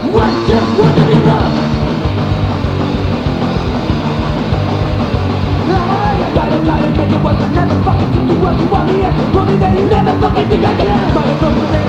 What you want to be loved? Gotta try to make it work, but never fucking do what you want me at. Only then you never fucking think I can is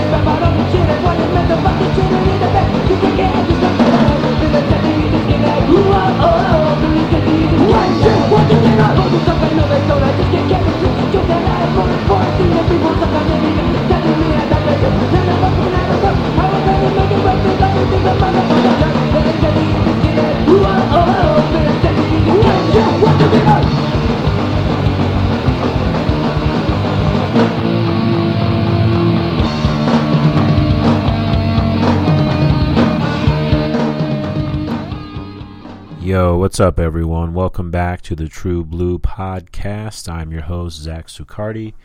Yo, what's up, everyone? Welcome back to the True Blue Podcast. I'm your host, Zach Sucardi.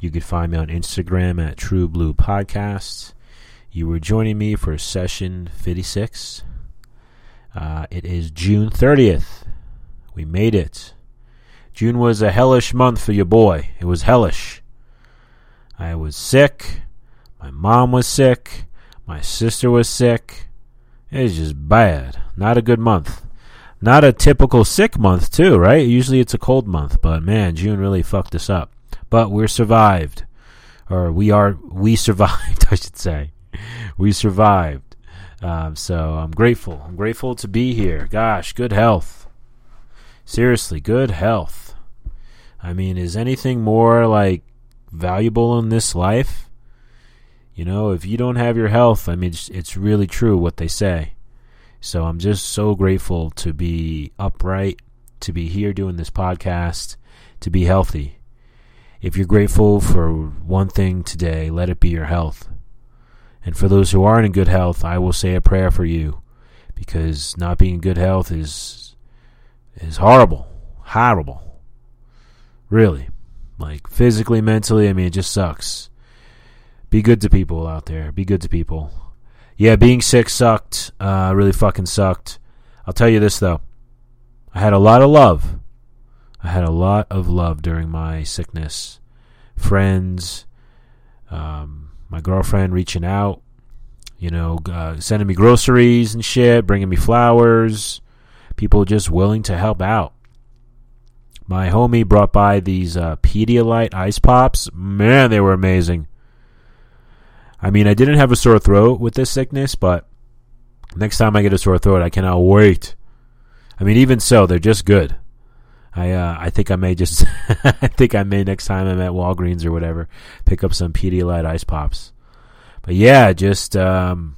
You can find me on Instagram at True Blue Podcast. You were joining me for session 56. Uh, it is June 30th. We made it. June was a hellish month for your boy. It was hellish. I was sick. My mom was sick. My sister was sick. It was just bad. Not a good month. Not a typical sick month, too, right? Usually it's a cold month, but man, June really fucked us up. But we're survived. Or we are, we survived, I should say. We survived. Um, so I'm grateful. I'm grateful to be here. Gosh, good health. Seriously, good health. I mean, is anything more like valuable in this life? You know, if you don't have your health, I mean, it's, it's really true what they say. So I'm just so grateful to be upright, to be here doing this podcast, to be healthy. If you're grateful for one thing today, let it be your health. And for those who aren't in good health, I will say a prayer for you because not being in good health is is horrible. Horrible. Really. Like physically, mentally, I mean it just sucks. Be good to people out there. Be good to people yeah, being sick sucked. Uh, really fucking sucked. I'll tell you this though. I had a lot of love. I had a lot of love during my sickness. Friends, um, my girlfriend reaching out, you know, uh, sending me groceries and shit, bringing me flowers. People just willing to help out. My homie brought by these uh, Pedialyte ice pops. Man, they were amazing. I mean, I didn't have a sore throat with this sickness, but next time I get a sore throat, I cannot wait. I mean, even so, they're just good. I uh, I think I may just I think I may next time I'm at Walgreens or whatever pick up some Pedialyte ice pops. But yeah, just um,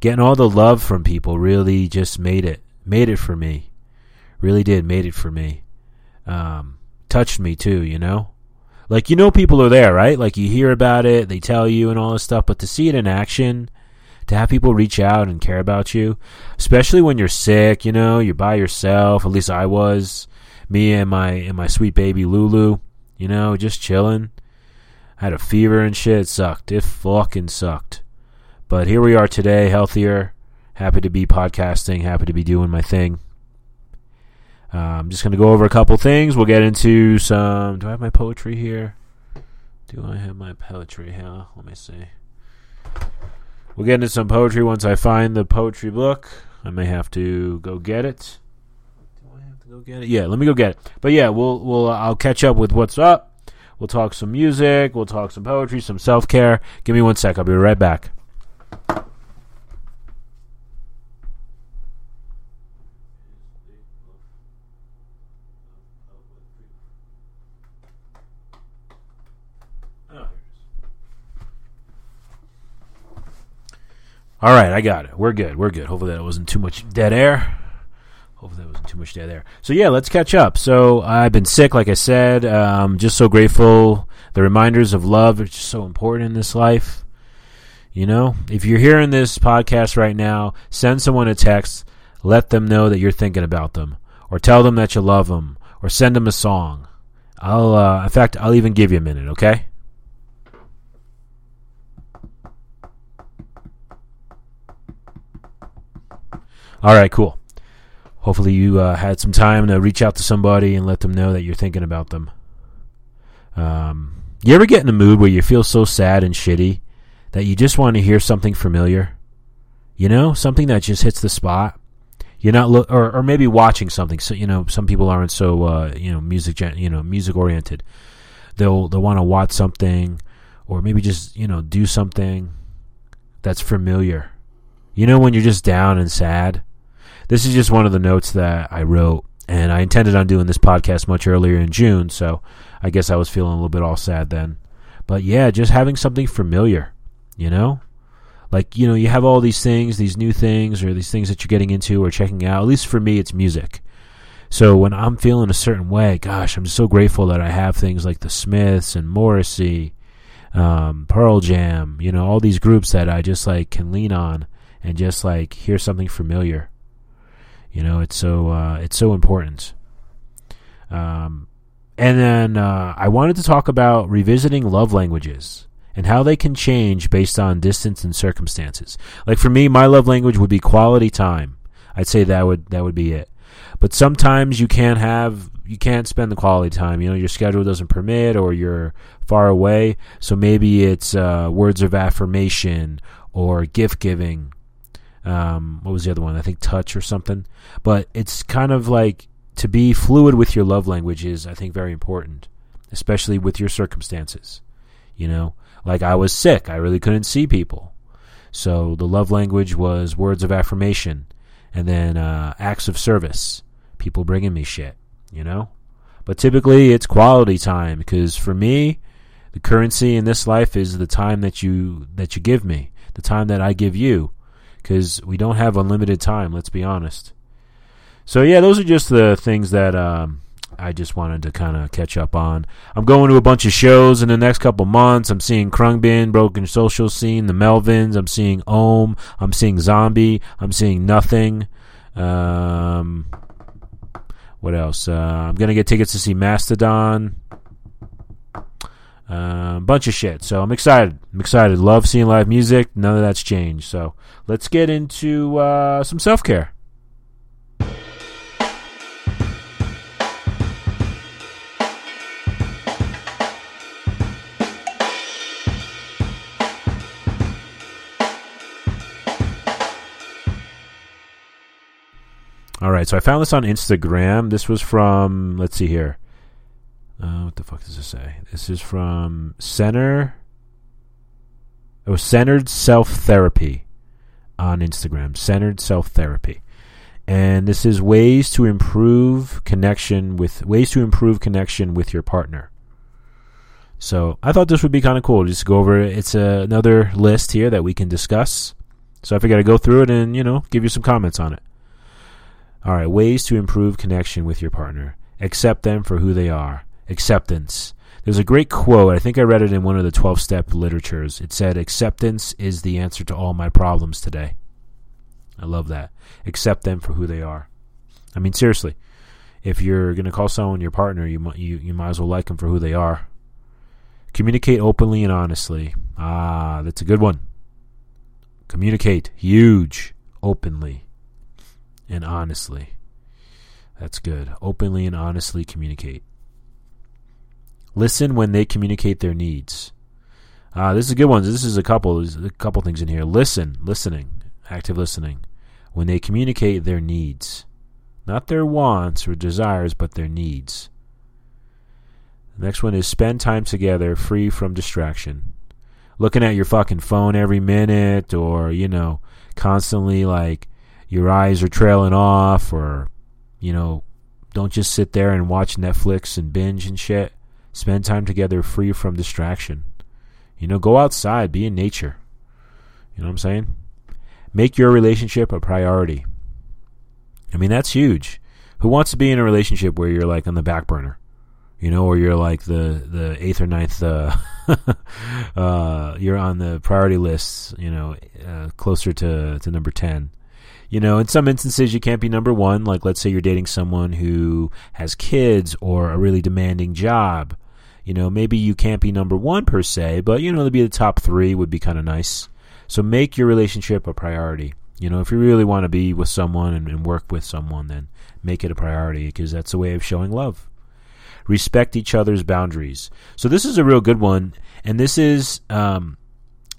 getting all the love from people really just made it made it for me. Really did made it for me. Um, touched me too, you know. Like you know people are there, right? Like you hear about it, they tell you and all this stuff, but to see it in action, to have people reach out and care about you, especially when you're sick, you know, you're by yourself, at least I was. Me and my and my sweet baby Lulu, you know, just chilling. I had a fever and shit, it sucked. It fucking sucked. But here we are today, healthier, happy to be podcasting, happy to be doing my thing. Uh, I'm just going to go over a couple things. We'll get into some. Do I have my poetry here? Do I have my poetry here? Let me see. We'll get into some poetry once I find the poetry book. I may have to go get it. Do I have to go get it? Yeah, let me go get it. But yeah, we'll we'll I'll catch up with what's up. We'll talk some music. We'll talk some poetry, some self care. Give me one sec. I'll be right back. All right, I got it. We're good. We're good. Hopefully that wasn't too much dead air. Hopefully that wasn't too much dead air. So yeah, let's catch up. So I've been sick, like I said. Um, just so grateful. The reminders of love are just so important in this life. You know, if you're hearing this podcast right now, send someone a text. Let them know that you're thinking about them, or tell them that you love them, or send them a song. I'll, uh, in fact, I'll even give you a minute. Okay. All right, cool. Hopefully, you uh, had some time to reach out to somebody and let them know that you're thinking about them. Um, you ever get in a mood where you feel so sad and shitty that you just want to hear something familiar? You know, something that just hits the spot. You're not or or maybe watching something. So you know, some people aren't so uh, you know music gen- you know music oriented. They'll they'll want to watch something, or maybe just you know do something that's familiar. You know, when you're just down and sad. This is just one of the notes that I wrote, and I intended on doing this podcast much earlier in June. So I guess I was feeling a little bit all sad then. But yeah, just having something familiar, you know? Like, you know, you have all these things, these new things, or these things that you're getting into or checking out. At least for me, it's music. So when I'm feeling a certain way, gosh, I'm so grateful that I have things like the Smiths and Morrissey, um, Pearl Jam, you know, all these groups that I just like can lean on and just like hear something familiar. You know, it's so uh, it's so important. Um, and then uh, I wanted to talk about revisiting love languages and how they can change based on distance and circumstances. Like for me, my love language would be quality time. I'd say that would that would be it. But sometimes you can't have you can't spend the quality time. You know, your schedule doesn't permit, or you're far away. So maybe it's uh, words of affirmation or gift giving. Um, what was the other one? I think touch or something. But it's kind of like to be fluid with your love language is, I think, very important, especially with your circumstances. You know, like I was sick, I really couldn't see people. So the love language was words of affirmation and then uh, acts of service, people bringing me shit, you know? But typically it's quality time because for me, the currency in this life is the time that you that you give me, the time that I give you because we don't have unlimited time, let's be honest. So yeah, those are just the things that um, I just wanted to kind of catch up on. I'm going to a bunch of shows in the next couple months. I'm seeing Khruangbin, Broken Social Scene, the Melvins. I'm seeing Ohm. I'm seeing Zombie. I'm seeing Nothing. Um, what else? Uh, I'm gonna get tickets to see Mastodon. A uh, bunch of shit. So I'm excited. I'm excited. Love seeing live music. None of that's changed. So let's get into uh, some self care. All right, so I found this on Instagram. This was from, let's see here. Uh, what the fuck does this say? This is from Center. Oh, Centered Self Therapy on Instagram. Centered Self Therapy. And this is ways to improve connection with ways to improve connection with your partner. So I thought this would be kind of cool. Just go over it. It's a, another list here that we can discuss. So I figured I'd go through it and you know give you some comments on it. All right, ways to improve connection with your partner. Accept them for who they are. Acceptance. There's a great quote. I think I read it in one of the 12 step literatures. It said, Acceptance is the answer to all my problems today. I love that. Accept them for who they are. I mean, seriously, if you're going to call someone your partner, you, you, you might as well like them for who they are. Communicate openly and honestly. Ah, that's a good one. Communicate. Huge. Openly and honestly. That's good. Openly and honestly communicate. Listen when they communicate their needs. Uh, this is a good one. This is a couple. There's a couple things in here. Listen, listening, active listening. When they communicate their needs, not their wants or desires, but their needs. The next one is spend time together, free from distraction. Looking at your fucking phone every minute, or you know, constantly like your eyes are trailing off or you know don't just sit there and watch Netflix and binge and shit. Spend time together free from distraction. You know, go outside, be in nature. You know what I'm saying? Make your relationship a priority. I mean, that's huge. Who wants to be in a relationship where you're like on the back burner? You know, or you're like the, the eighth or ninth, uh, uh, you're on the priority list, you know, uh, closer to, to number 10. You know, in some instances, you can't be number one. Like, let's say you're dating someone who has kids or a really demanding job. You know, maybe you can't be number one per se, but, you know, to be the top three would be kind of nice. So make your relationship a priority. You know, if you really want to be with someone and, and work with someone, then make it a priority because that's a way of showing love. Respect each other's boundaries. So this is a real good one, and this is um,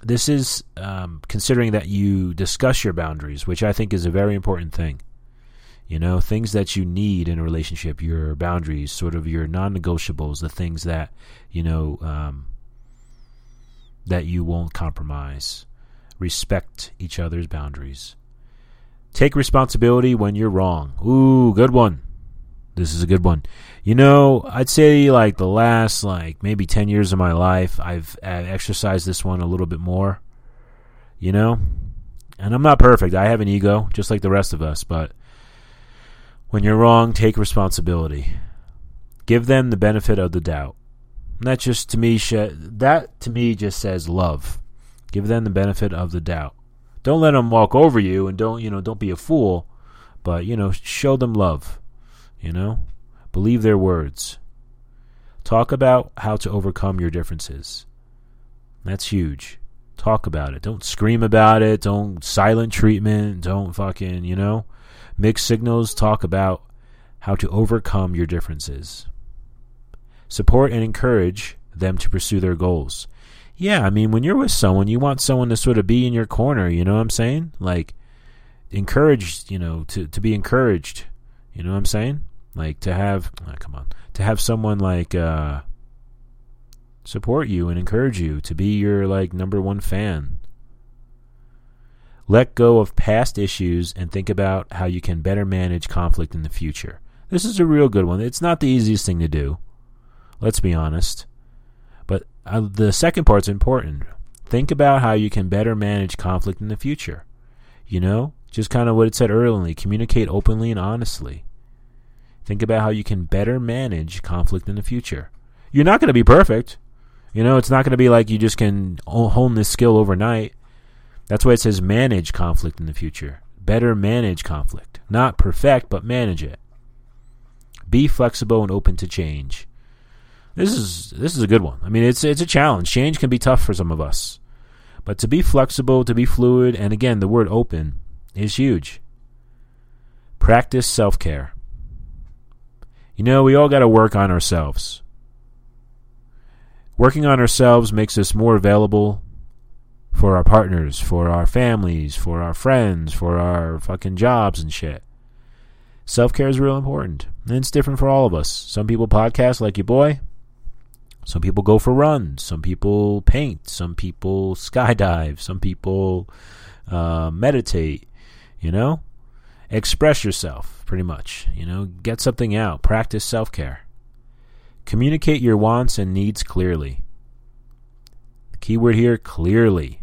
this is um, considering that you discuss your boundaries, which I think is a very important thing. You know, things that you need in a relationship, your boundaries, sort of your non negotiables, the things that, you know, um, that you won't compromise. Respect each other's boundaries. Take responsibility when you're wrong. Ooh, good one. This is a good one. You know, I'd say like the last like maybe 10 years of my life, I've uh, exercised this one a little bit more. You know? And I'm not perfect. I have an ego just like the rest of us, but when you're wrong, take responsibility. Give them the benefit of the doubt. And that just to me that to me just says love. Give them the benefit of the doubt. Don't let them walk over you and don't, you know, don't be a fool, but you know, show them love. You know? Believe their words. Talk about how to overcome your differences. That's huge. Talk about it. Don't scream about it. Don't silent treatment. Don't fucking, you know, mixed signals. Talk about how to overcome your differences. Support and encourage them to pursue their goals. Yeah, I mean, when you're with someone, you want someone to sort of be in your corner, you know what I'm saying? Like, encouraged, you know, to, to be encouraged. You know what I'm saying? Like to have, oh, come on, to have someone like uh, support you and encourage you to be your like number one fan. Let go of past issues and think about how you can better manage conflict in the future. This is a real good one. It's not the easiest thing to do. Let's be honest. But uh, the second part's important. Think about how you can better manage conflict in the future. You know, just kind of what it said earlier communicate openly and honestly. Think about how you can better manage conflict in the future. You're not going to be perfect. You know, it's not going to be like you just can hone this skill overnight. That's why it says manage conflict in the future. Better manage conflict. Not perfect, but manage it. Be flexible and open to change. This is this is a good one. I mean, it's it's a challenge. Change can be tough for some of us. But to be flexible, to be fluid, and again, the word open is huge. Practice self-care. You know, we all got to work on ourselves. Working on ourselves makes us more available for our partners, for our families, for our friends, for our fucking jobs and shit. Self care is real important. And it's different for all of us. Some people podcast like your boy. Some people go for runs. Some people paint. Some people skydive. Some people uh, meditate. You know? Express yourself, pretty much. You know, get something out. Practice self care. Communicate your wants and needs clearly. The key word here clearly.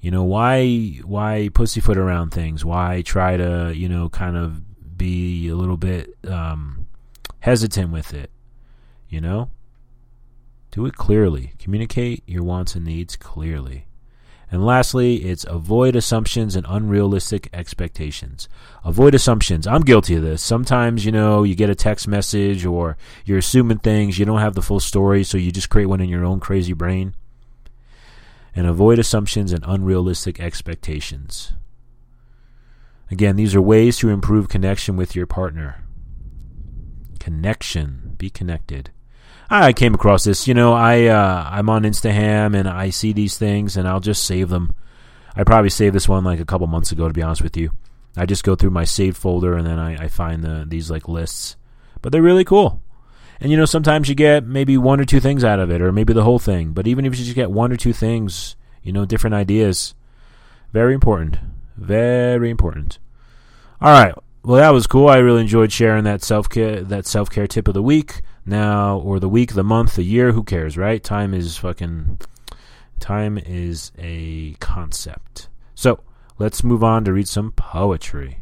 You know, why why pussyfoot around things? Why try to, you know, kind of be a little bit um, hesitant with it? You know? Do it clearly. Communicate your wants and needs clearly. And lastly, it's avoid assumptions and unrealistic expectations. Avoid assumptions. I'm guilty of this. Sometimes, you know, you get a text message or you're assuming things, you don't have the full story, so you just create one in your own crazy brain. And avoid assumptions and unrealistic expectations. Again, these are ways to improve connection with your partner. Connection. Be connected. I came across this. You know, I uh, I'm on Instagram and I see these things and I'll just save them. I probably saved this one like a couple months ago, to be honest with you. I just go through my saved folder and then I, I find the these like lists, but they're really cool. And you know, sometimes you get maybe one or two things out of it, or maybe the whole thing. But even if you just get one or two things, you know, different ideas, very important, very important. All right, well, that was cool. I really enjoyed sharing that self care that self care tip of the week now or the week, the month, the year. Who cares, right? Time is fucking. Time is a concept. So let's move on to read some poetry.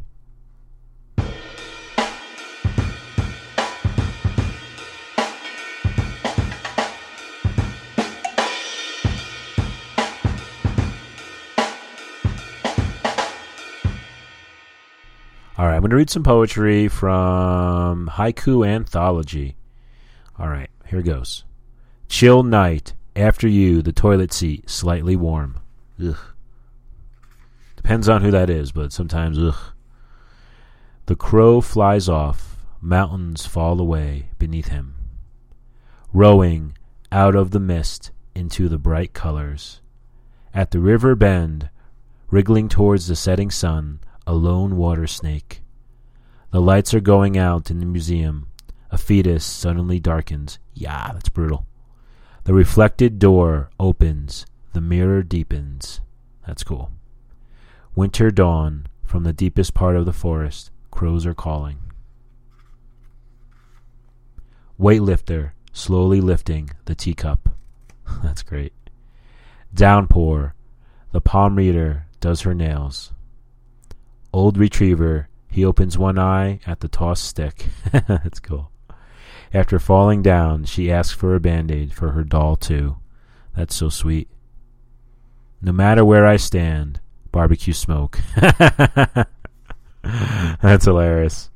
I'm going to read some poetry from Haiku Anthology. All right, here goes. Chill night. After you, the toilet seat slightly warm. Ugh. Depends on who that is, but sometimes, ugh. The crow flies off. Mountains fall away beneath him. Rowing out of the mist into the bright colors. At the river bend, wriggling towards the setting sun, a lone water snake. The lights are going out in the museum. A fetus suddenly darkens. Yeah, that's brutal. The reflected door opens. The mirror deepens. That's cool. Winter dawn from the deepest part of the forest. Crows are calling. Weightlifter slowly lifting the teacup. That's great. Downpour. The palm reader does her nails. Old retriever. He opens one eye at the tossed stick. That's cool. After falling down, she asks for a band aid for her doll, too. That's so sweet. No matter where I stand, barbecue smoke. That's hilarious.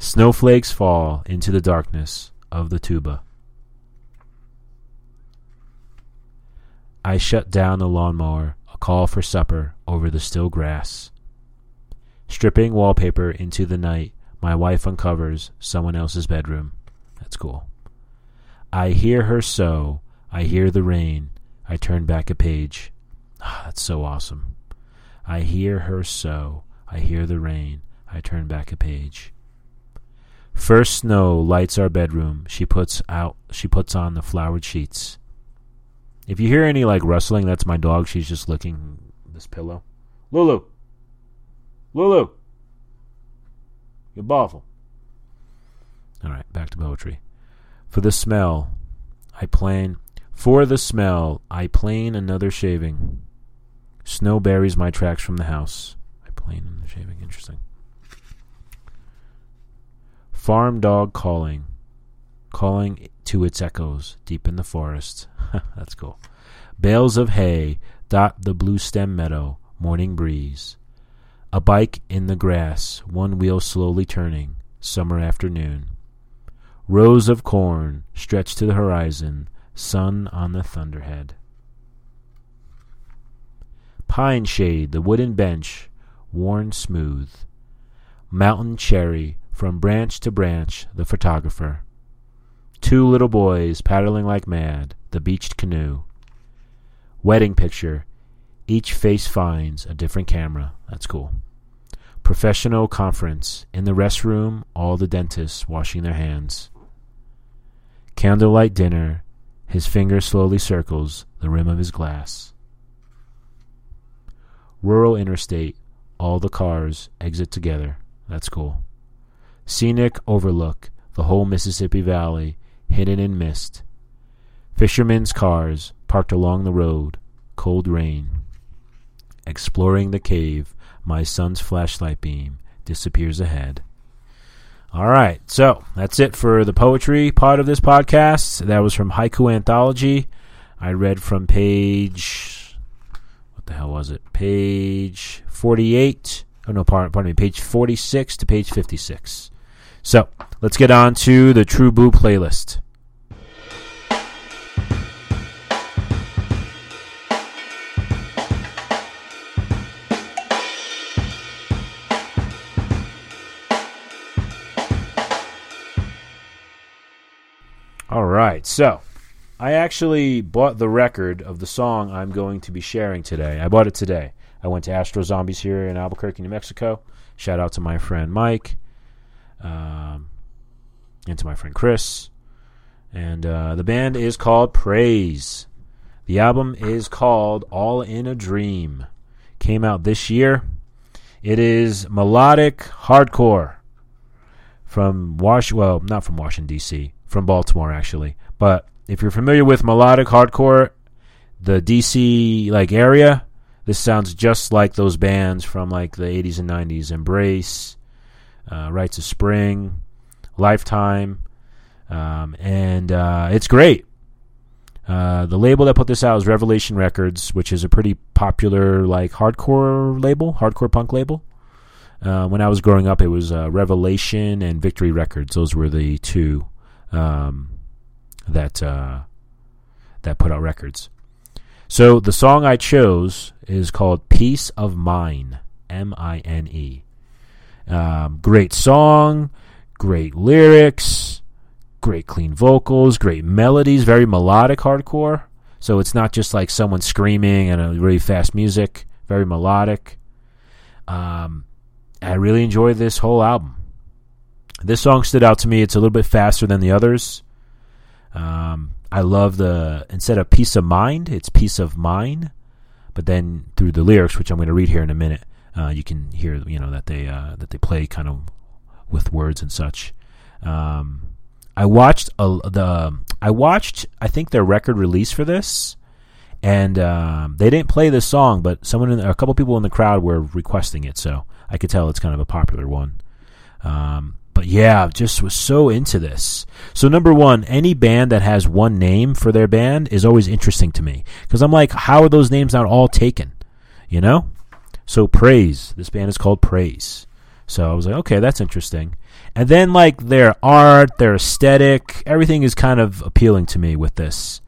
Snowflakes fall into the darkness of the tuba. I shut down the lawnmower, a call for supper over the still grass. Stripping wallpaper into the night, my wife uncovers someone else's bedroom. That's cool. I hear her sew. I hear the rain. I turn back a page. Ah, that's so awesome. I hear her sew. I hear the rain. I turn back a page. First snow lights our bedroom. She puts out she puts on the flowered sheets. If you hear any like rustling, that's my dog. She's just licking this pillow. Lulu. Lulu. You're awful. All right, back to poetry. For the smell, I plane. For the smell, I plane another shaving. Snow buries my tracks from the house. I plane another shaving. Interesting. Farm dog calling, calling to its echoes deep in the forest. That's cool. Bales of hay dot the blue stem meadow, morning breeze. A bike in the grass, one wheel slowly turning, summer afternoon. Rows of corn stretch to the horizon, sun on the thunderhead. Pine shade, the wooden bench, worn smooth. Mountain cherry, from branch to branch, the photographer. Two little boys paddling like mad, the beached canoe. Wedding picture, each face finds a different camera. That's cool. Professional conference, in the restroom, all the dentists washing their hands. Candlelight dinner, his finger slowly circles the rim of his glass. Rural interstate, all the cars exit together. That's cool. Scenic overlook, the whole Mississippi Valley, hidden in mist. Fishermen's cars parked along the road, cold rain. Exploring the cave, my son's flashlight beam disappears ahead. All right, so that's it for the poetry part of this podcast. That was from Haiku Anthology. I read from page. What the hell was it? Page 48. Oh, no, pardon, pardon me. Page 46 to page 56. So let's get on to the True Blue playlist. Right, so I actually bought the record of the song I'm going to be sharing today. I bought it today. I went to Astro Zombies here in Albuquerque, New Mexico. Shout out to my friend Mike um, and to my friend Chris. And uh, the band is called Praise. The album is called All in a Dream. Came out this year. It is melodic hardcore from Wash. Well, not from Washington D.C. From Baltimore, actually. But if you're familiar with melodic hardcore, the D.C. like area, this sounds just like those bands from like the 80s and 90s. Embrace, uh, Rites of Spring, Lifetime, um, and uh, it's great. Uh, the label that put this out is Revelation Records, which is a pretty popular like hardcore label, hardcore punk label. Uh, when I was growing up, it was uh, Revelation and Victory Records. Those were the two um, that uh, that put out records. So the song I chose is called "Peace of Mine," M I N E. Um, great song, great lyrics, great clean vocals, great melodies, very melodic hardcore. So it's not just like someone screaming and a really fast music, very melodic. Um, I really enjoy this whole album. This song stood out to me. It's a little bit faster than the others. Um, I love the instead of peace of mind, it's peace of mine. But then through the lyrics, which I'm going to read here in a minute, uh, you can hear you know that they uh, that they play kind of with words and such. Um, I watched a, the I watched I think their record release for this, and um, they didn't play this song, but someone in, a couple people in the crowd were requesting it, so I could tell it's kind of a popular one. Um, but yeah, just was so into this. So number one, any band that has one name for their band is always interesting to me because I'm like, how are those names not all taken? You know. So praise. This band is called Praise. So I was like, okay, that's interesting. And then like their art, their aesthetic, everything is kind of appealing to me with this.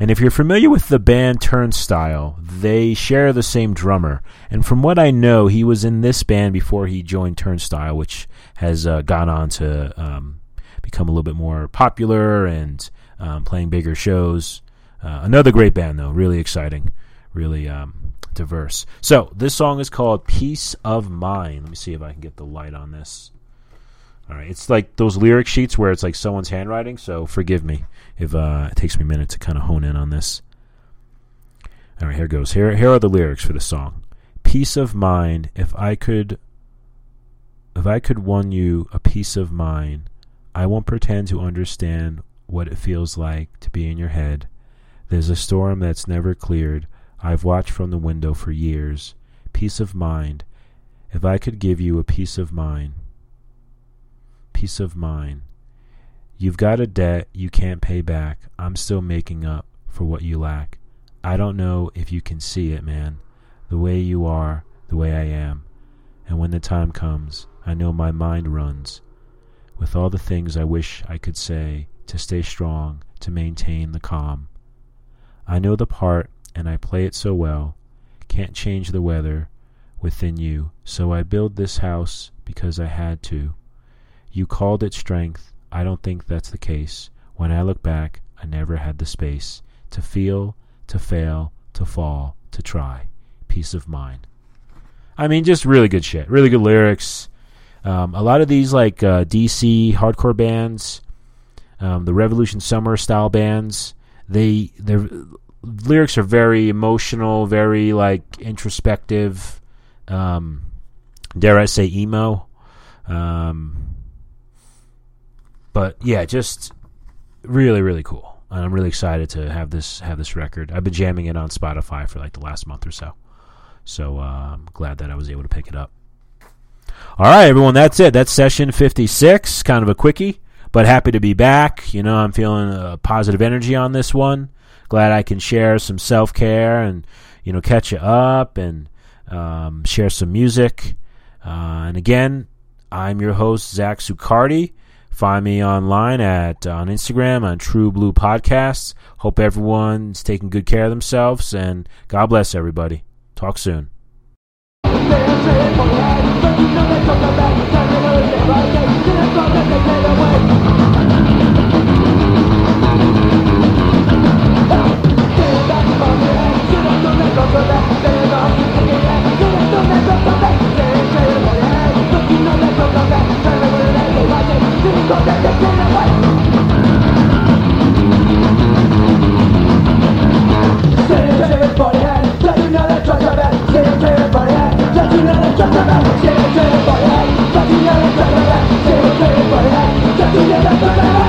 And if you're familiar with the band Turnstile, they share the same drummer. And from what I know, he was in this band before he joined Turnstile, which has uh, gone on to um, become a little bit more popular and um, playing bigger shows. Uh, another great band, though, really exciting, really um, diverse. So this song is called "Peace of Mine." Let me see if I can get the light on this. All right, it's like those lyric sheets where it's like someone's handwriting. So forgive me if uh, it takes me a minute to kind of hone in on this. All right, here goes. Here, here are the lyrics for the song. Peace of mind. If I could, if I could won you a peace of mind, I won't pretend to understand what it feels like to be in your head. There's a storm that's never cleared. I've watched from the window for years. Peace of mind. If I could give you a peace of mind, peace of mind. You've got a debt you can't pay back. I'm still making up for what you lack. I don't know if you can see it, man. The way you are, the way I am. And when the time comes, I know my mind runs with all the things I wish I could say to stay strong, to maintain the calm. I know the part, and I play it so well. Can't change the weather within you, so I build this house because I had to. You called it strength. I don't think that's the case. When I look back, I never had the space to feel, to fail, to fall, to try. Peace of mind. I mean, just really good shit. Really good lyrics. Um, a lot of these, like uh, DC hardcore bands, um, the Revolution Summer style bands, they their lyrics are very emotional, very like introspective. Um, dare I say emo? Um, but yeah, just really, really cool. And I'm really excited to have this have this record. I've been jamming it on Spotify for like the last month or so. So uh, I'm glad that I was able to pick it up. All right, everyone, that's it. That's session 56. Kind of a quickie, but happy to be back. You know, I'm feeling a positive energy on this one. Glad I can share some self care and you know catch you up and um, share some music. Uh, and again, I'm your host Zach Sucardi. Find me online at uh, on Instagram on True Blue Podcasts. Hope everyone's taking good care of themselves and God bless everybody. Talk soon. Just another